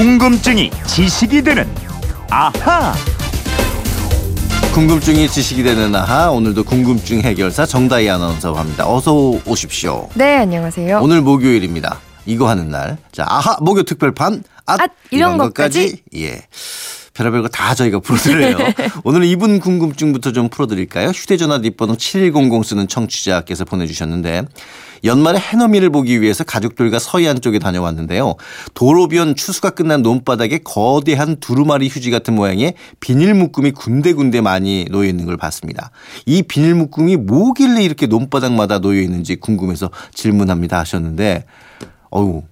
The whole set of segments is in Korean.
궁금증이 지식이 되는 아하. 궁금증이 지식이 되는 아하 오늘도 궁금증 해결사 정다희 아나운서와 합니다. 어서 오십시오. 네, 안녕하세요. 오늘 목요일입니다. 이거 하는 날. 자, 아하 목요 특별판. 앗, 앗, 이런 것까지. 예. 별의별 거 다 저희가 풀어드려요. 오늘은 이분 궁금증부터 좀 풀어드릴까요? 휴대전화 뒷번호 7100 쓰는 청취자께서 보내주셨는데 연말에 해넘이를 보기 위해서 가족들과 서해안 쪽에 다녀왔는데요. 도로변 추수가 끝난 논바닥에 거대한 두루마리 휴지 같은 모양의 비닐 묶음이 군데군데 많이 놓여 있는 걸 봤습니다. 이 비닐 묶음이 뭐길래 이렇게 논바닥마다 놓여 있는지 궁금해서 질문합니다 하셨는데 어우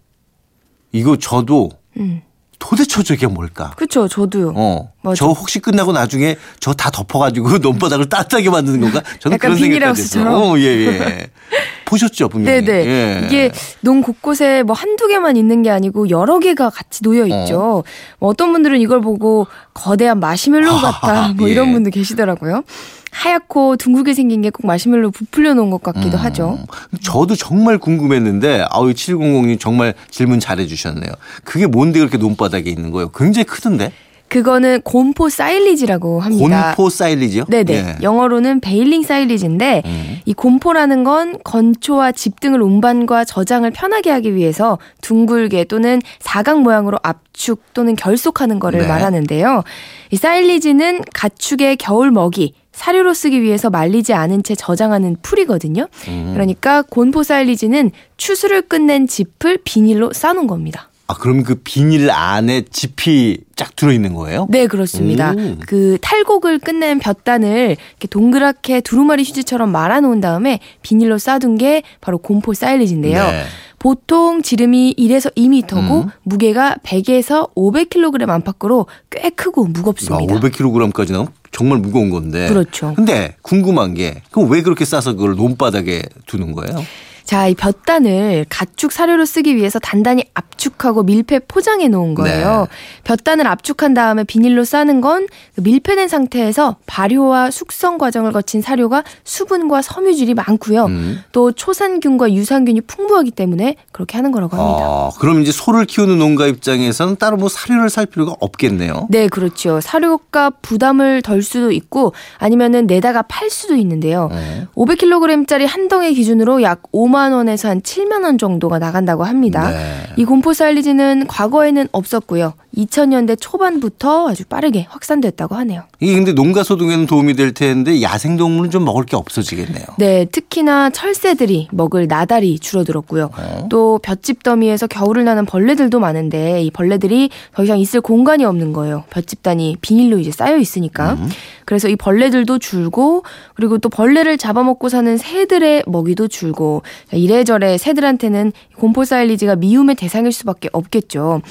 이거 저도 음. 도대체 저게 뭘까? 그렇죠. 저도요. 어. 맞아. 저 혹시 끝나고 나중에 저 다 덮어가지고 논바닥을 따뜻하게 만드는 건가? 저는 약간 그런 생각까지 했어요. 어, 예, 예. 보셨죠, 분명히. 네네. 예. 이게 농 곳곳에 뭐 한두 개만 있는 게 아니고 여러 개가 같이 놓여 있죠. 뭐 어떤 분들은 이걸 보고 거대한 마시멜로 같다. 뭐 예. 이런 분도 계시더라고요. 하얗고 둥글게 생긴 게 꼭 마시멜로 부풀려 놓은 것 같기도 하죠. 저도 정말 궁금했는데, 아우, 700님 정말 질문 잘해 주셨네요. 그게 뭔데 그렇게 논바닥에 있는 거예요? 굉장히 크던데? 그거는 곰포 사일리지라고 합니다. 곤포 사일리지요? 네네. 예. 영어로는 baling silage인데 음. 이 곤포라는 건 건초와 짚 등을 운반과 저장을 편하게 하기 위해서 둥글게 또는 사각 모양으로 압축 또는 결속하는 거를 네. 말하는데요. 이 사일리지는 가축의 겨울 먹이 사료로 쓰기 위해서 말리지 않은 채 저장하는 풀이거든요. 음. 그러니까 곤포 사일리지는 추수를 끝낸 짚을 비닐로 싸놓은 겁니다. 아, 그럼 그 비닐 안에 짚이 쫙 들어있는 거예요? 네, 그렇습니다. 오. 그 탈곡을 끝낸 볕단을 이렇게 동그랗게 두루마리 휴지처럼 말아놓은 다음에 비닐로 싸둔 게 바로 곰포 사일리지인데요. 네. 보통 지름이 1에서 2m고 음. 무게가 100에서 500kg 안팎으로 꽤 크고 아, 무겁습니다. 500kg까지 나면 정말 무거운 건데. 그렇죠. 근데 궁금한 게, 그럼 왜 그렇게 싸서 그걸 논바닥에 두는 거예요? 자, 이 볕단을 가축 사료로 쓰기 위해서 단단히 압축하고 밀폐 포장해 놓은 거예요. 네. 볕단을 압축한 다음에 비닐로 싸는 건그 밀폐된 상태에서 발효와 숙성 과정을 거친 사료가 수분과 섬유질이 많고요. 음. 또 초산균과 유산균이 풍부하기 때문에 그렇게 하는 거라고 합니다. 아, 그럼 이제 소를 키우는 농가 입장에서는 따로 뭐 사료를 살 필요가 없겠네요. 네, 그렇죠. 사료값 부담을 덜 수도 있고 아니면은 내다가 팔 수도 있는데요. 네. 500kg짜리 한 덩이 기준으로 약 5만 원에서 한 7만 원 정도가 나간다고 합니다. 네. 이 곰포 사일리지는 과거에는 없었고요. 2000년대 초반부터 아주 빠르게 확산됐다고 하네요. 이게 근데 농가 소득에는 도움이 될 텐데 야생 동물은 좀 먹을 게 없어지겠네요. 네, 특히나 철새들이 먹을 나달이 줄어들었고요. 어? 또 볏짚 더미에서 겨울을 나는 벌레들도 많은데 이 벌레들이 더 이상 있을 공간이 없는 거예요. 볏짚단이 비닐로 이제 쌓여 있으니까. 음. 그래서 이 벌레들도 줄고 그리고 또 벌레를 잡아먹고 사는 새들의 먹이도 줄고 자, 이래저래 새들한테는 곰포 사일리지가 미움의 대상일 수밖에 없겠죠.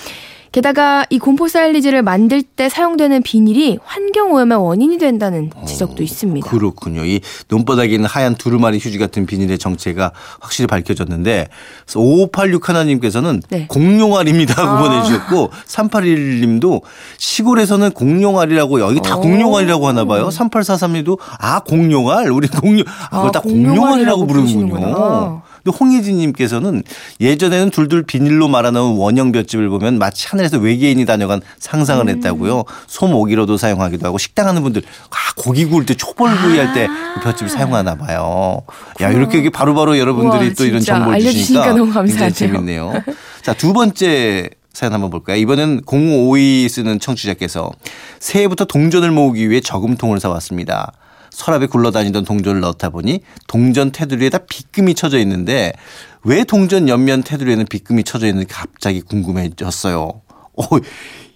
게다가 이 곰포 사일리지를 만들 때 사용되는 비닐이 환경 오염의 원인이 된다는 지적도 있습니다. 그렇군요. 이 논바닥에 있는 하얀 두루마리 휴지 같은 비닐의 정체가 확실히 밝혀졌는데 5586 하나님께서는 네. 공룡알입니다고 아. 보내주셨고 381님도 시골에서는 공룡알이라고 여기 다 오. 공룡알이라고 하나 봐요. 3843님도 아 공룡알 우리 공룡 아, 그걸 아, 다 공룡알이라고 공룡알이라고 부르는군요. 근데 홍희진님께서는 예전에는 둘둘 비닐로 말아놓은 원형 볏집을 보면 마치 하늘에서 외계인이 다녀간 상상을 음. 했다고요. 소모기로도 사용하기도 하고 식당 하는 분들 아, 고기 구울 때 초벌 구이 할때 아. 볏집을 사용하나 봐요. 야 이렇게 바로 바로 여러분들이 우와, 또 이런 정보를 주시니까 너무 감사하네요. 재밌네요. 자 두 번째 사연 한번 볼까요? 이번엔 0552 쓰는 청취자께서 새해부터 동전을 모으기 위해 저금통을 사왔습니다. 서랍에 굴러다니던 동전을 넣다 보니 동전 테두리에다 빗금이 쳐져 있는데 왜 동전 옆면 테두리에는 빗금이 쳐져 있는지 갑자기 궁금해졌어요. 오,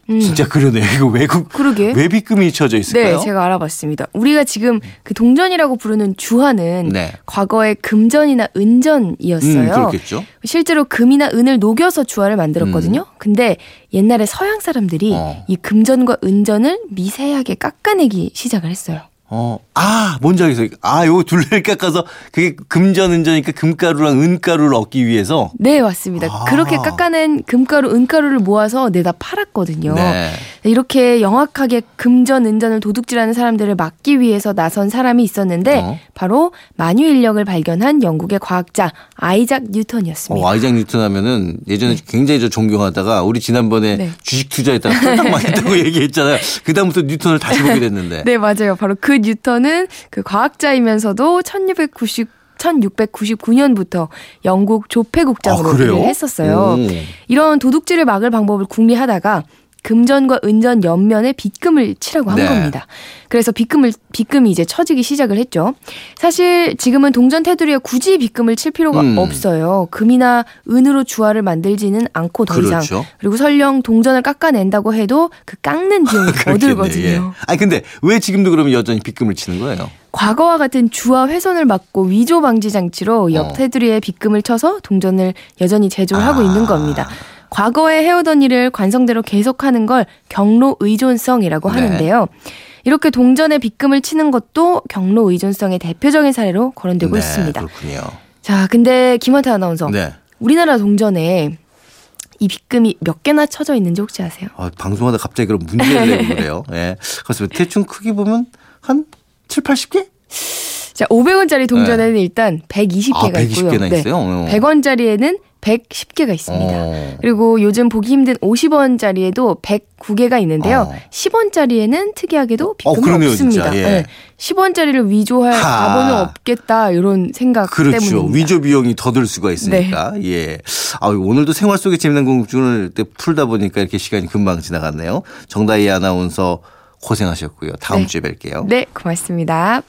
진짜 그러네. 이거 왜, 그, 그러게. 왜 빗금이 쳐져 있을까요? 네, 제가 알아봤습니다. 우리가 지금 그 동전이라고 부르는 주화는 네. 과거에 금전이나 은전이었어요. 음, 그렇겠죠. 실제로 금이나 은을 녹여서 주화를 만들었거든요. 근데 옛날에 서양 사람들이 어. 이 금전과 은전을 미세하게 깎아내기 시작을 했어요. 어, 아, 뭔지 알겠어요. 아, 요거 둘레를 깎아서 그게 금전, 은전이니까 금가루랑 은가루를 얻기 위해서. 네, 맞습니다. 아. 그렇게 깎아낸 금가루, 은가루를 모아서 내다 팔았거든요. 네. 이렇게 영악하게 금전, 은전을 도둑질하는 사람들을 막기 위해서 나선 사람이 있었는데 어. 바로 만유 인력을 발견한 영국의 과학자 아이작 뉴턴이었습니다. 어, 아이작 뉴턴 하면은 예전에 굉장히 저 존경하다가 우리 지난번에 네. 주식 투자했다가 홀딱 망했다고 얘기했잖아요. 그다음부터 뉴턴을 다시 보게 됐는데. 네, 맞아요. 바로 그 뉴턴은 그 과학자이면서도 1690 1699년부터 영국 조폐국장으로 아? 일을 했었어요. 오. 이런 도둑질을 막을 방법을 궁리하다가 금전과 은전 옆면에 빗금을 치라고 한 네. 겁니다. 그래서 빗금을 빗금이 이제 쳐지기 시작을 했죠. 사실 지금은 동전 테두리에 굳이 빗금을 칠 필요가 음. 없어요. 금이나 은으로 주화를 만들지는 않고 더 이상 그렇죠. 그리고 설령 동전을 깎아낸다고 해도 그 깎는 비용이 더 그렇겠네, 들거든요. 예. 아니 근데 왜 지금도 그러면 여전히 빗금을 치는 거예요? 과거와 같은 주화 훼손을 막고 위조 방지 장치로 옆 어. 테두리에 빗금을 쳐서 동전을 여전히 제조하고 아. 있는 겁니다. 과거에 해오던 일을 관성대로 계속하는 걸 경로 의존성이라고 네. 하는데요. 이렇게 동전에 빗금을 치는 것도 경로 의존성의 대표적인 사례로 거론되고 네, 있습니다. 그렇군요. 자, 근데 김원태 아나운서, 네. 우리나라 동전에 이 빗금이 몇 개나 쳐져 있는지 혹시 아세요? 아, 방송하다 갑자기 그런 문제를 내고 그래요. 예. 그렇습니다. 대충 크기 보면 한 7, 80개? 자, 500원짜리 동전에는 일단 120개가 네. 아, 120 있고요. 개나 있어요? 어. 100원짜리에는 110개가 있습니다. 어. 그리고 요즘 보기 힘든 50원짜리에도 109개가 있는데요. 어. 10원짜리에는 특이하게도 어, 빗금이 그러네요, 없습니다. 예. 네. 10원짜리를 위조할 하. 자본은 없겠다 이런 생각 그렇죠. 때문입니다. 위조 비용이 더 들 수가 있으니까. 예. 아, 오늘도 생활 속의 재미난 궁금증을 때 풀다 보니까 이렇게 시간이 금방 지나갔네요. 정다희 아나운서 고생하셨고요. 다음 네. 주에 뵐게요. 네, 고맙습니다.